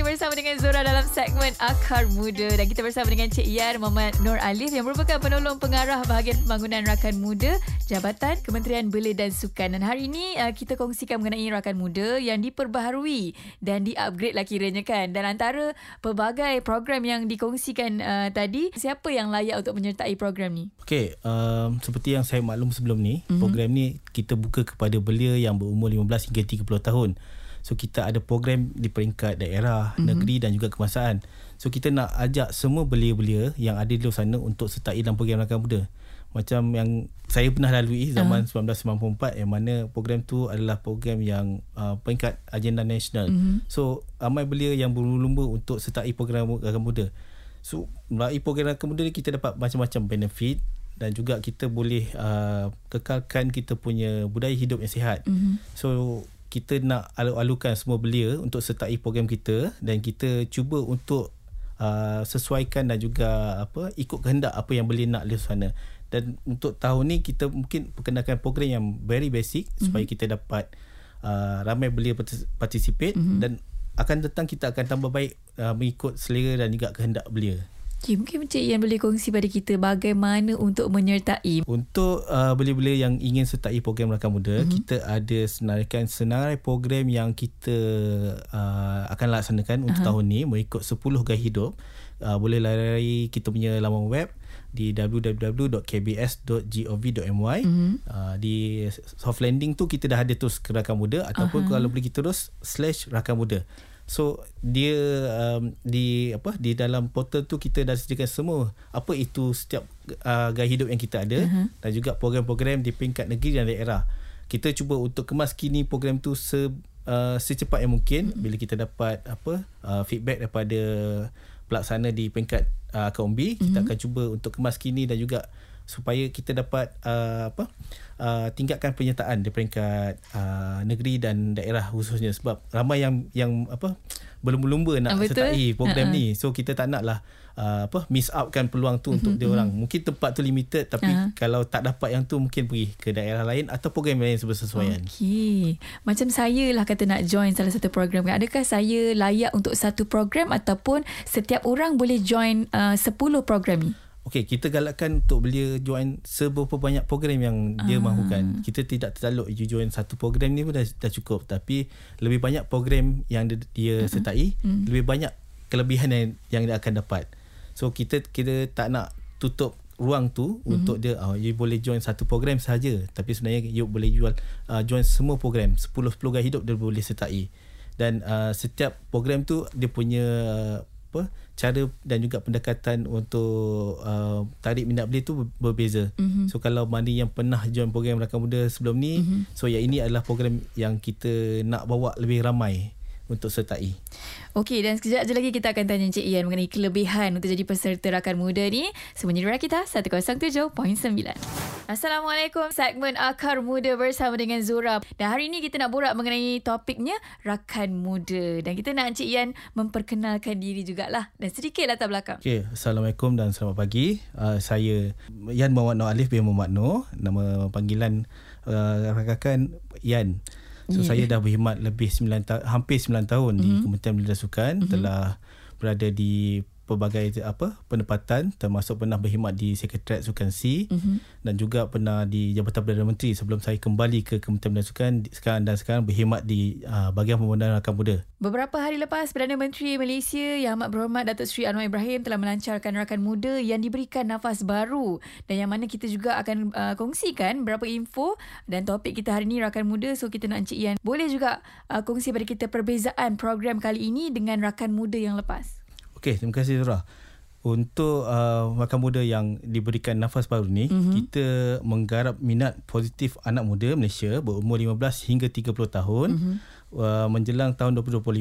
kembali bersama dengan Zora dalam segmen Akar Muda dan kita bersama dengan Cik Yan Muhammad Nur Alif yang merupakan penolong pengarah bahagian pembangunan rakan muda Jabatan Kementerian Belia dan Sukan dan hari ini uh, kita kongsikan mengenai rakan muda yang diperbaharui dan di-upgrade lah kiranya kan dan antara pelbagai program yang dikongsikan uh, tadi siapa yang layak untuk menyertai program ni? Okey, um, seperti yang saya maklum sebelum ni, mm-hmm. program ni kita buka kepada belia yang berumur 15 hingga 30 tahun. So kita ada program di peringkat daerah, mm-hmm. negeri dan juga kemasaan. So kita nak ajak semua belia-belia yang ada di luar sana untuk sertai dalam program rakan muda. Macam yang saya pernah lalui zaman uh-huh. 1994 yang mana program tu adalah program yang uh, peringkat agenda nasional. Mm-hmm. So ramai belia yang berlumba untuk sertai program rakan muda. So melalui program rakan muda ni kita dapat macam-macam benefit dan juga kita boleh uh, kekalkan kita punya budaya hidup yang sihat. Mm-hmm. So kita nak alu-alukan semua belia untuk sertai program kita dan kita cuba untuk uh, sesuaikan dan juga apa ikut kehendak apa yang belia nak di sana dan untuk tahun ni kita mungkin perkenalkan program yang very basic mm-hmm. supaya kita dapat uh, ramai belia participate mm-hmm. dan akan datang kita akan tambah baik uh, mengikut selera dan juga kehendak belia. Okay, mungkin Encik Ian boleh kongsi pada kita bagaimana untuk menyertai. Untuk uh, belia-belia yang ingin sertai program Rakan Muda, mm-hmm. kita ada senaraikan senarai program yang kita uh, akan laksanakan untuk uh-huh. tahun ni mengikut 10 gaya hidup. Uh, boleh lari kita punya laman web di www.kbs.gov.my mm-hmm. uh, di soft landing tu kita dah ada terus ke Rakan Muda ataupun uh-huh. kalau boleh kita terus slash Rakan Muda. So dia um, di apa di dalam portal tu kita dah sediakan semua apa itu setiap uh, gaya hidup yang kita ada uh-huh. dan juga program-program di peringkat negeri dan daerah. Kita cuba untuk kemas kini program tu se uh, secepat yang mungkin uh-huh. bila kita dapat apa uh, feedback daripada pelaksana di peringkat uh, KOMBI uh-huh. kita akan cuba untuk kemas kini dan juga supaya kita dapat uh, apa uh, tingkatkan penyertaan di peringkat uh, negeri dan daerah khususnya sebab ramai yang yang apa berlumba-lumba nak Betul. sertai program uh-huh. ni so kita tak naklah uh, apa miss out kan peluang tu uh-huh. untuk dia orang mungkin tempat tu limited tapi uh-huh. kalau tak dapat yang tu mungkin pergi ke daerah lain atau program lain sesuaian okey macam saya lah kata nak join salah satu program kan adakah saya layak untuk satu program ataupun setiap orang boleh join uh, 10 program ni Okey, kita galakkan untuk belia join seberapa banyak program yang dia uh. mahukan. Kita tidak terlalu you join satu program ni pun dah, dah cukup. Tapi lebih banyak program yang dia, dia uh-huh. sertai, uh lebih banyak kelebihan yang, yang dia akan dapat. So, kita kita tak nak tutup ruang tu uh untuk dia, oh, you boleh join satu program saja. Tapi sebenarnya you boleh jual uh, join semua program. 10-10 gaya hidup dia boleh sertai. Dan uh, setiap program tu dia punya apa cara dan juga pendekatan untuk uh, tarik minat belia tu berbeza. Mm-hmm. So kalau mana yang pernah join program rakan muda sebelum ni, mm-hmm. so yang ini adalah program yang kita nak bawa lebih ramai untuk sertai. Okey dan sekejap je lagi kita akan tanya Encik Ian mengenai kelebihan untuk jadi peserta rakan muda ni. Semuanya di kita 107.9. Assalamualaikum segmen Akar Muda bersama dengan Zura. Dan hari ini kita nak borak mengenai topiknya rakan muda. Dan kita nak Encik Ian memperkenalkan diri jugalah dan sedikit latar belakang. Okey, Assalamualaikum dan selamat pagi. Uh, saya Yan Muhammad Noor Alif bin Muhammad Noor. Nama panggilan uh, rakan Yan. So yeah. saya dah berkhidmat lebih 9 ta- hampir 9 tahun mm-hmm. di mhm. Kementerian Belia dan Sukan mm-hmm. telah berada di pelbagai apa penempatan termasuk pernah berkhidmat di Sekretariat Sukan C mm-hmm. dan juga pernah di Jabatan Perdana Menteri sebelum saya kembali ke Kementerian Belia Sukan sekarang dan sekarang berkhidmat di uh, bahagian pembangunan rakan muda. Beberapa hari lepas Perdana Menteri Malaysia Yang Amat Berhormat Datuk Seri Anwar Ibrahim telah melancarkan rakan muda yang diberikan nafas baru dan yang mana kita juga akan uh, kongsikan beberapa info dan topik kita hari ini rakan muda so kita nak Encik Ian boleh juga uh, kongsi pada kita perbezaan program kali ini dengan rakan muda yang lepas. Okey, terima kasih Zura. Untuk uh, makan muda yang diberikan nafas baru ni, mm-hmm. kita menggarap minat positif anak muda Malaysia berumur 15 hingga 30 tahun mm-hmm. uh, menjelang tahun 2025.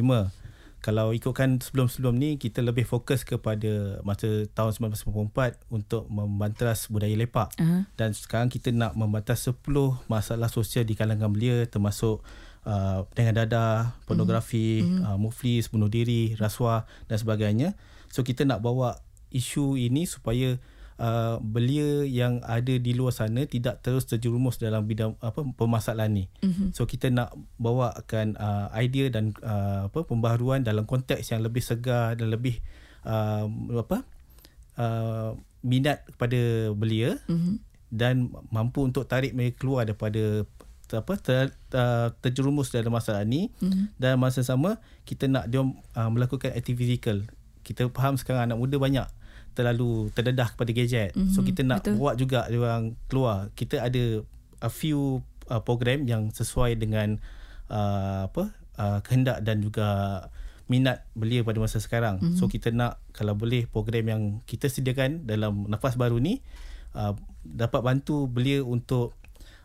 Kalau ikutkan sebelum-sebelum ni, kita lebih fokus kepada masa tahun 1994 untuk membantas budaya lepak. Uh-huh. Dan sekarang kita nak membantas 10 masalah sosial di kalangan belia termasuk uh, dengan dadah, pornografi, mm-hmm. uh, muflis, bunuh diri, rasuah dan sebagainya. So kita nak bawa isu ini supaya uh, belia yang ada di luar sana tidak terus terjerumus dalam bidang apa permasalahan ni. Mm-hmm. So kita nak bawakan uh, idea dan uh, apa pembaharuan dalam konteks yang lebih segar dan lebih uh, apa uh, minat kepada belia mm-hmm. dan mampu untuk tarik mereka keluar daripada apa ter, uh, terjerumus dalam masalah ni mm-hmm. dan masa sama kita nak dia uh, melakukan aktiviti fizikal. Kita faham sekarang anak muda banyak terlalu terdedah kepada gadget. Mm-hmm. So kita nak Betul. buat juga dia orang keluar. Kita ada a few uh, program yang sesuai dengan uh, apa uh, kehendak dan juga minat belia pada masa sekarang. Mm-hmm. So kita nak kalau boleh program yang kita sediakan dalam nafas baru ni uh, dapat bantu belia untuk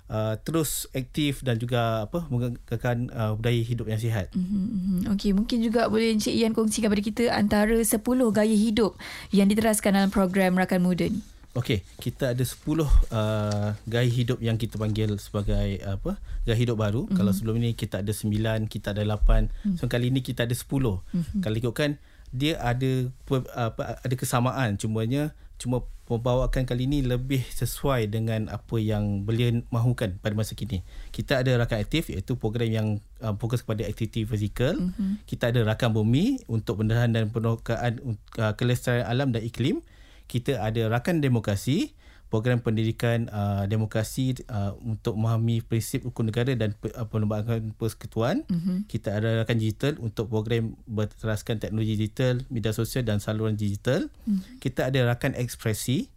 uh, terus aktif dan juga apa mengekalkan uh, budaya hidup yang sihat. Mm-hmm. Okey, mungkin juga boleh Encik Ian kongsikan kepada kita antara 10 gaya hidup yang diteraskan dalam program Rakan Muda ni. Okey, kita ada 10 uh, gaya hidup yang kita panggil sebagai apa? Gaya hidup baru. Mm-hmm. Kalau sebelum ini kita ada 9, kita ada 8. Mm-hmm. So kali ini kita ada 10. Mm-hmm. Kalau ikutkan dia ada apa ada kesamaan cumanya cuma pembawakan kali ini lebih sesuai dengan apa yang beliau mahukan pada masa kini. Kita ada rakan aktif iaitu program yang uh, fokus kepada aktiviti fizikal. Mm-hmm. Kita ada rakan bumi untuk pendahan dan penokaan uh, kelestarian alam dan iklim. Kita ada rakan demokrasi program pendidikan uh, demokrasi uh, untuk memahami prinsip hukum negara dan uh, perlembagaan persekutuan. Mm-hmm. Kita ada rakan digital untuk program berteraskan teknologi digital, media sosial dan saluran digital. Mm-hmm. Kita ada rakan ekspresi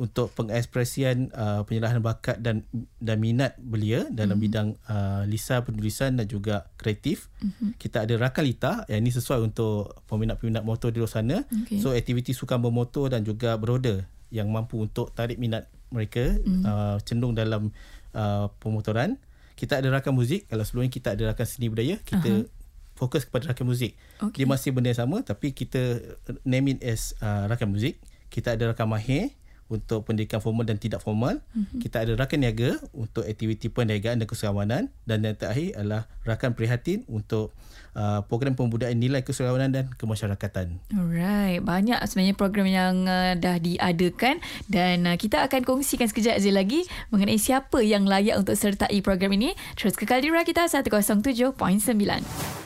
untuk pengekspresian uh, penyerahan bakat dan dan minat belia dalam mm-hmm. bidang uh, lisan penulisan dan juga kreatif. Mm-hmm. Kita ada rakan lita yang ini sesuai untuk peminat-peminat motor di luar sana. Okay. So aktiviti sukan bermotor dan juga beroda yang mampu untuk tarik minat mereka mm. uh, cenderung dalam uh, pemotoran. Kita ada rakan muzik. Kalau sebelum kita ada rakan seni budaya, kita uh-huh. fokus kepada rakan muzik. Okay. Dia masih benda yang sama tapi kita name it as uh, rakan muzik. Kita ada rakan mahir untuk pendidikan formal dan tidak formal. Mm-hmm. Kita ada rakan niaga untuk aktiviti perniagaan dan keserawatan dan yang terakhir adalah rakan prihatin untuk uh, program pembudayaan nilai keserawatan dan kemasyarakatan. Alright, banyak sebenarnya program yang uh, dah diadakan dan uh, kita akan kongsikan sekejap saja lagi mengenai siapa yang layak untuk sertai program ini. Terus kekal di kita 107.9.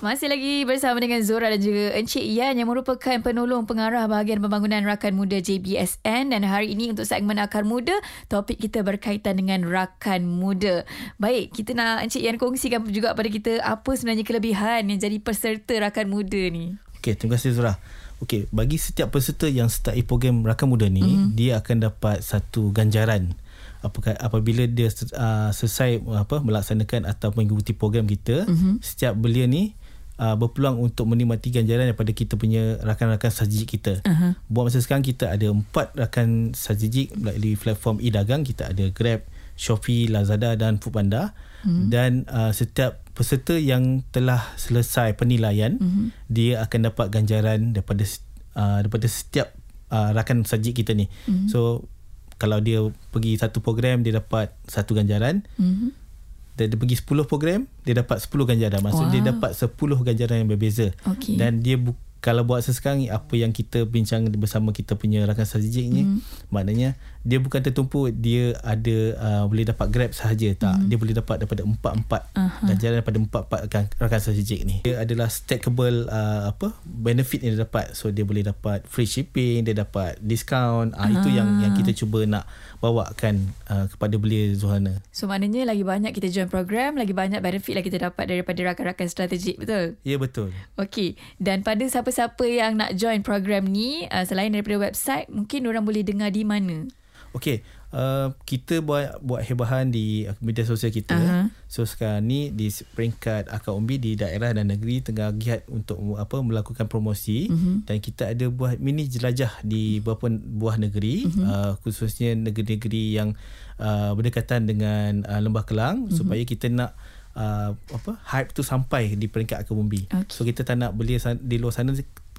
Masih lagi bersama dengan Zora dan juga Encik Ian yang merupakan penolong pengarah bahagian pembangunan rakan muda JBSN dan hari ini untuk segmen Akar Muda, topik kita berkaitan dengan rakan muda. Baik, kita nak Encik Ian kongsikan juga pada kita apa sebenarnya kelebihan yang jadi peserta rakan muda ni. Okey, terima kasih Zura. Okey, bagi setiap peserta yang start program rakan muda ni, mm-hmm. dia akan dapat satu ganjaran apakah apabila dia uh, selesai apa melaksanakan atau mengikuti program kita mm-hmm. setiap belia ni uh, berpeluang untuk menikmati ganjaran daripada kita punya rakan-rakan sajik kita. Uh-huh. Buat masa sekarang kita ada empat rakan sajik melalui platform e-dagang. Kita ada Grab, Shopee, Lazada dan Foodpanda. Uh-huh. Dan uh, setiap peserta yang telah selesai penilaian, uh-huh. dia akan dapat ganjaran daripada uh, daripada setiap uh, rakan sajik kita ni. Uh-huh. So kalau dia pergi satu program dia dapat satu ganjaran. Uh-huh dia, dia pergi 10 program dia dapat 10 ganjaran maksud wow. dia dapat 10 ganjaran yang berbeza okay. dan dia bu- kalau buat sekarang apa yang kita bincang bersama kita punya rakan strategik ni mm. maknanya dia bukan tertumpu dia ada uh, boleh dapat grab sahaja tak? Mm. dia boleh dapat daripada empat-empat uh-huh. dan jalan daripada empat-empat rakan, rakan strategik ni. Dia adalah stackable uh, apa benefit yang dia dapat. So dia boleh dapat free shipping dia dapat discount. Uh, uh itu yang yang kita cuba nak bawakan uh, kepada belia Zuhana. So maknanya lagi banyak kita join program lagi banyak benefit lagi kita dapat daripada rakan-rakan strategik betul? Ya betul. Okey. Dan pada siapa siapa yang nak join program ni uh, selain daripada website mungkin orang boleh dengar di mana Okey, uh, kita buat buat hebahan di media sosial kita. Uh-huh. So sekarang ni di peringkat akar umbi di daerah dan negeri tengah giat untuk apa melakukan promosi uh-huh. dan kita ada buat mini jelajah di beberapa buah negeri uh-huh. uh, khususnya negeri-negeri yang uh, berdekatan dengan uh, Lembah Kelang uh-huh. supaya kita nak uh, apa hype tu sampai di peringkat akar umbi. Okay. So kita tak nak beli di luar sana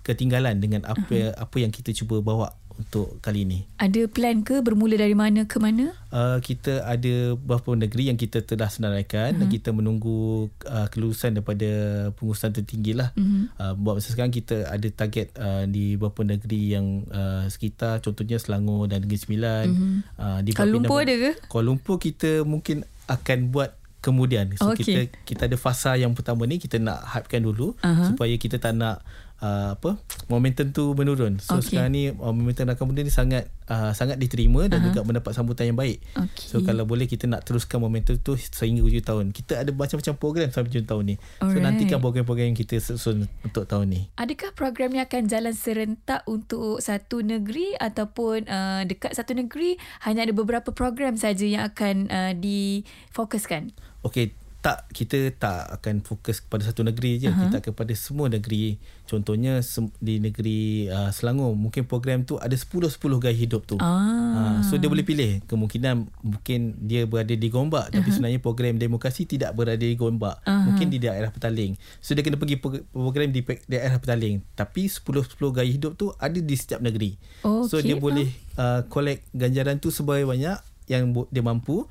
ketinggalan dengan apa uh-huh. apa yang kita cuba bawa untuk kali ini. Ada plan ke bermula dari mana ke mana? Uh, kita ada beberapa negeri yang kita telah senaraikan uh-huh. dan kita menunggu uh, kelulusan daripada pengurusan tertinggi lah. Uh-huh. Uh, buat masa sekarang kita ada target uh, di beberapa negeri yang uh, sekitar contohnya Selangor dan Negeri Sembilan. Uh-huh. Uh, di Kuala Lumpur ada ke? Kuala Lumpur kita mungkin akan buat kemudian. So okay. kita kita ada fasa yang pertama ni kita nak hypekan dulu uh-huh. supaya kita tak nak uh, apa momentum tu menurun. So okay. sekarang ni uh, momentum rakan muda ni sangat uh, sangat diterima dan uh-huh. juga mendapat sambutan yang baik. Okay. So kalau boleh kita nak teruskan momentum tu sehingga hujung tahun. Kita ada macam-macam program sampai hujung tahun ni. Alright. So nantikan program-program yang kita susun untuk tahun ni. Adakah program ni akan jalan serentak untuk satu negeri ataupun uh, dekat satu negeri hanya ada beberapa program saja yang akan uh, difokuskan? Okey, tak kita tak akan fokus kepada satu negeri je uh-huh. kita kepada semua negeri contohnya di negeri uh, Selangor mungkin program tu ada 10 10 gaya hidup tu ah. uh, so dia boleh pilih kemungkinan mungkin dia berada di Gombak uh-huh. tapi sebenarnya program demokrasi tidak berada di Gombak uh-huh. mungkin di daerah Petaling so dia kena pergi program di daerah Petaling tapi 10 10 gaya hidup tu ada di setiap negeri okay. so dia boleh uh, collect ganjaran tu sebanyak banyak yang dia mampu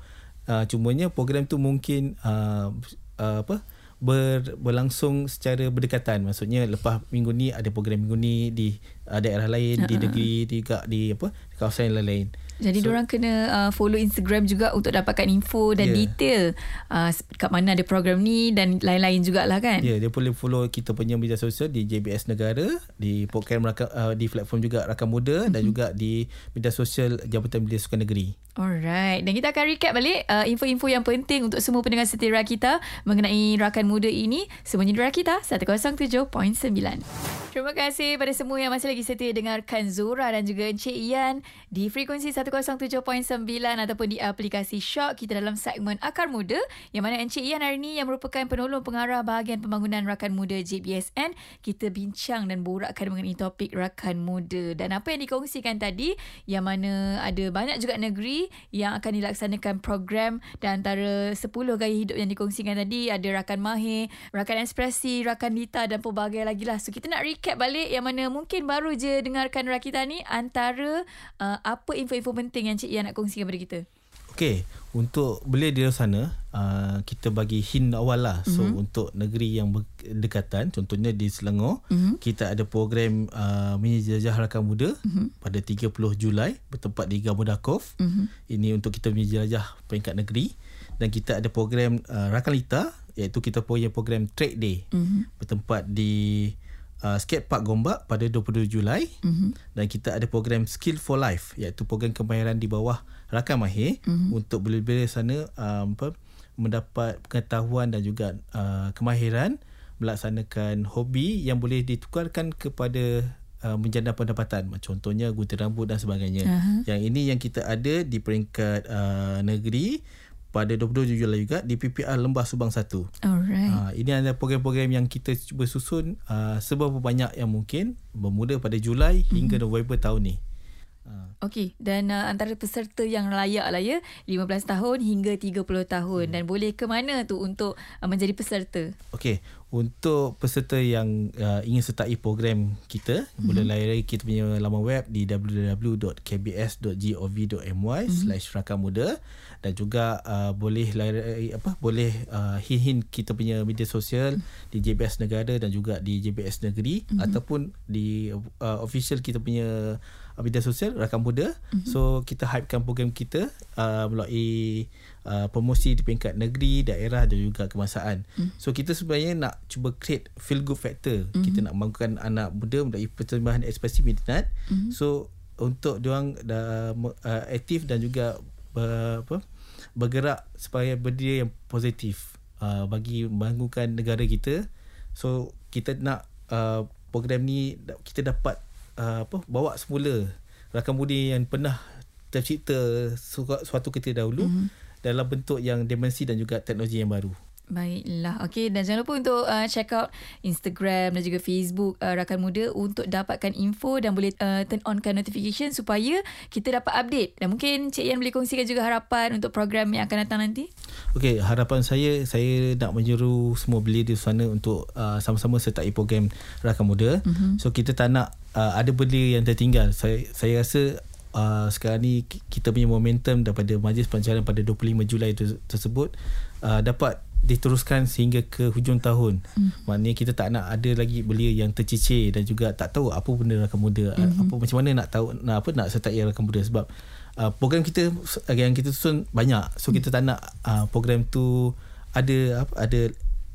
uh, cumanya program tu mungkin uh, uh, apa ber, berlangsung secara berdekatan maksudnya lepas minggu ni ada program minggu ni di uh, daerah lain uh-huh. di negeri juga di apa kawasan yang lain jadi so, orang kena uh, follow Instagram juga untuk dapatkan info dan yeah. detail uh, kat mana ada program ni dan lain-lain jugalah kan. Ya, yeah, dia boleh follow kita punya media sosial di JBS Negara, di program uh, di platform juga Rakan Muda mm-hmm. dan mhm. juga di media sosial Jabatan Belia Sukan Negeri. Alright, dan kita akan recap balik uh, info-info yang penting untuk semua pendengar setia kita mengenai Rakan Muda ini. Semuanya di Rakita 107.9. Terima kasih pada semua yang masih lagi setia dengarkan Zura dan juga Encik Ian di frekuensi 107.9 ataupun di aplikasi Shock kita dalam segmen Akar Muda yang mana Encik Ian hari ini yang merupakan penolong pengarah bahagian pembangunan Rakan Muda JBSN kita bincang dan borakkan mengenai topik Rakan Muda dan apa yang dikongsikan tadi yang mana ada banyak juga negeri yang akan dilaksanakan program dan antara 10 gaya hidup yang dikongsikan tadi ada Rakan Mahir, Rakan Ekspresi, Rakan Dita dan pelbagai lagi lah so kita nak recap balik yang mana mungkin baru je dengarkan Rakita ni antara uh, apa info-info penting yang Cik Ian nak kongsikan kepada kita. Okey, untuk belia di sana, uh, kita bagi hint awal lah. So, mm-hmm. untuk negeri yang berdekatan, contohnya di Selangor, mm-hmm. kita ada program uh, Mini Jajah Rakan Muda mm-hmm. pada 30 Julai bertempat di Gabodakov. Mm-hmm. Ini untuk kita Mini Jajah peringkat negeri. Dan kita ada program uh, Rakan Lita, iaitu kita punya program Trade Day mm-hmm. bertempat di uh, Skate Park Gombak pada 22 Julai mm-hmm. dan kita ada program Skill for Life iaitu program kemahiran di bawah rakan mahir mm-hmm. untuk bila-bila sana um, apa mendapat pengetahuan dan juga uh, kemahiran melaksanakan hobi yang boleh ditukarkan kepada uh, menjana pendapatan contohnya gunting rambut dan sebagainya uh-huh. yang ini yang kita ada di peringkat uh, negeri pada 22 Julai juga di PPR Lembah Subang 1. Alright. Uh, ini adalah program-program yang kita cuba susun uh, seberapa banyak yang mungkin bermula pada Julai mm-hmm. hingga November tahun ni. Uh. Okey dan uh, antara peserta yang layak lah ya 15 tahun hingga 30 tahun hmm. dan boleh ke mana tu untuk uh, menjadi peserta? Okey untuk peserta yang uh, ingin sertai program kita mm-hmm. boleh layari kita punya laman web di www.kbs.gov.my mm-hmm. dan juga uh, boleh layari apa boleh uh, hint-hint kita punya media sosial mm-hmm. di JBS Negara dan juga di JBS Negeri mm-hmm. ataupun di uh, official kita punya media sosial Rakan Muda mm-hmm. so kita hypekan program kita uh, melalui uh, promosi di peringkat negeri, daerah dan juga kebangsaan. Mm. So kita sebenarnya nak cuba create feel good factor. Mm. Kita nak bangunkan anak muda melalui persembahan ekspresi minat. Mm. So untuk diorang dah uh, aktif dan juga uh, apa bergerak supaya berdiri yang positif uh, bagi membangunkan negara kita. So kita nak uh, program ni kita dapat uh, apa bawa semula rakan budi yang pernah tercipta suatu ketika dahulu mm-hmm dalam bentuk yang dimensi dan juga teknologi yang baru. Baiklah. Okey dan jangan lupa untuk uh, check out Instagram dan juga Facebook uh, Rakan Muda untuk dapatkan info dan boleh uh, turn onkan notification supaya kita dapat update. Dan mungkin Cik Yan boleh kongsikan juga harapan untuk program yang akan datang nanti. Okey, harapan saya saya nak menyeru semua belia di sana untuk uh, sama-sama sertai program Rakan Muda. Mm-hmm. So kita tak nak uh, ada belia yang tertinggal. Saya saya rasa uh, sekarang ni kita punya momentum daripada majlis pelancaran pada 25 Julai itu tersebut uh, dapat diteruskan sehingga ke hujung tahun. Mm. Maknanya kita tak nak ada lagi belia yang tercicir dan juga tak tahu apa benda rakan muda, mm-hmm. apa macam mana nak tahu nak apa nak sertai rakan muda sebab uh, program kita yang kita susun banyak. So mm. kita tak nak uh, program tu ada apa ada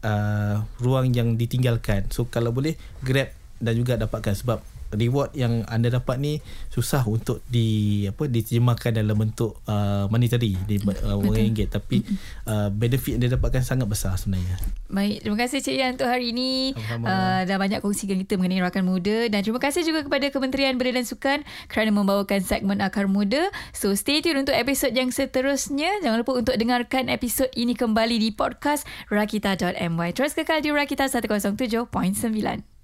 uh, ruang yang ditinggalkan. So kalau boleh grab dan juga dapatkan sebab reward yang anda dapat ni susah untuk di apa diterjemahkan dalam bentuk uh, monetary di uh, wang ringgit tapi uh, benefit yang dia dapatkan sangat besar sebenarnya. Baik, terima kasih Cik Yan untuk hari ini. Uh, dah banyak kongsikan kita mengenai rakan muda dan terima kasih juga kepada Kementerian Belia dan Sukan kerana membawakan segmen Akar Muda. So stay tune untuk episod yang seterusnya. Jangan lupa untuk dengarkan episod ini kembali di podcast rakita.my. Terus kekal di Rakita 107.9.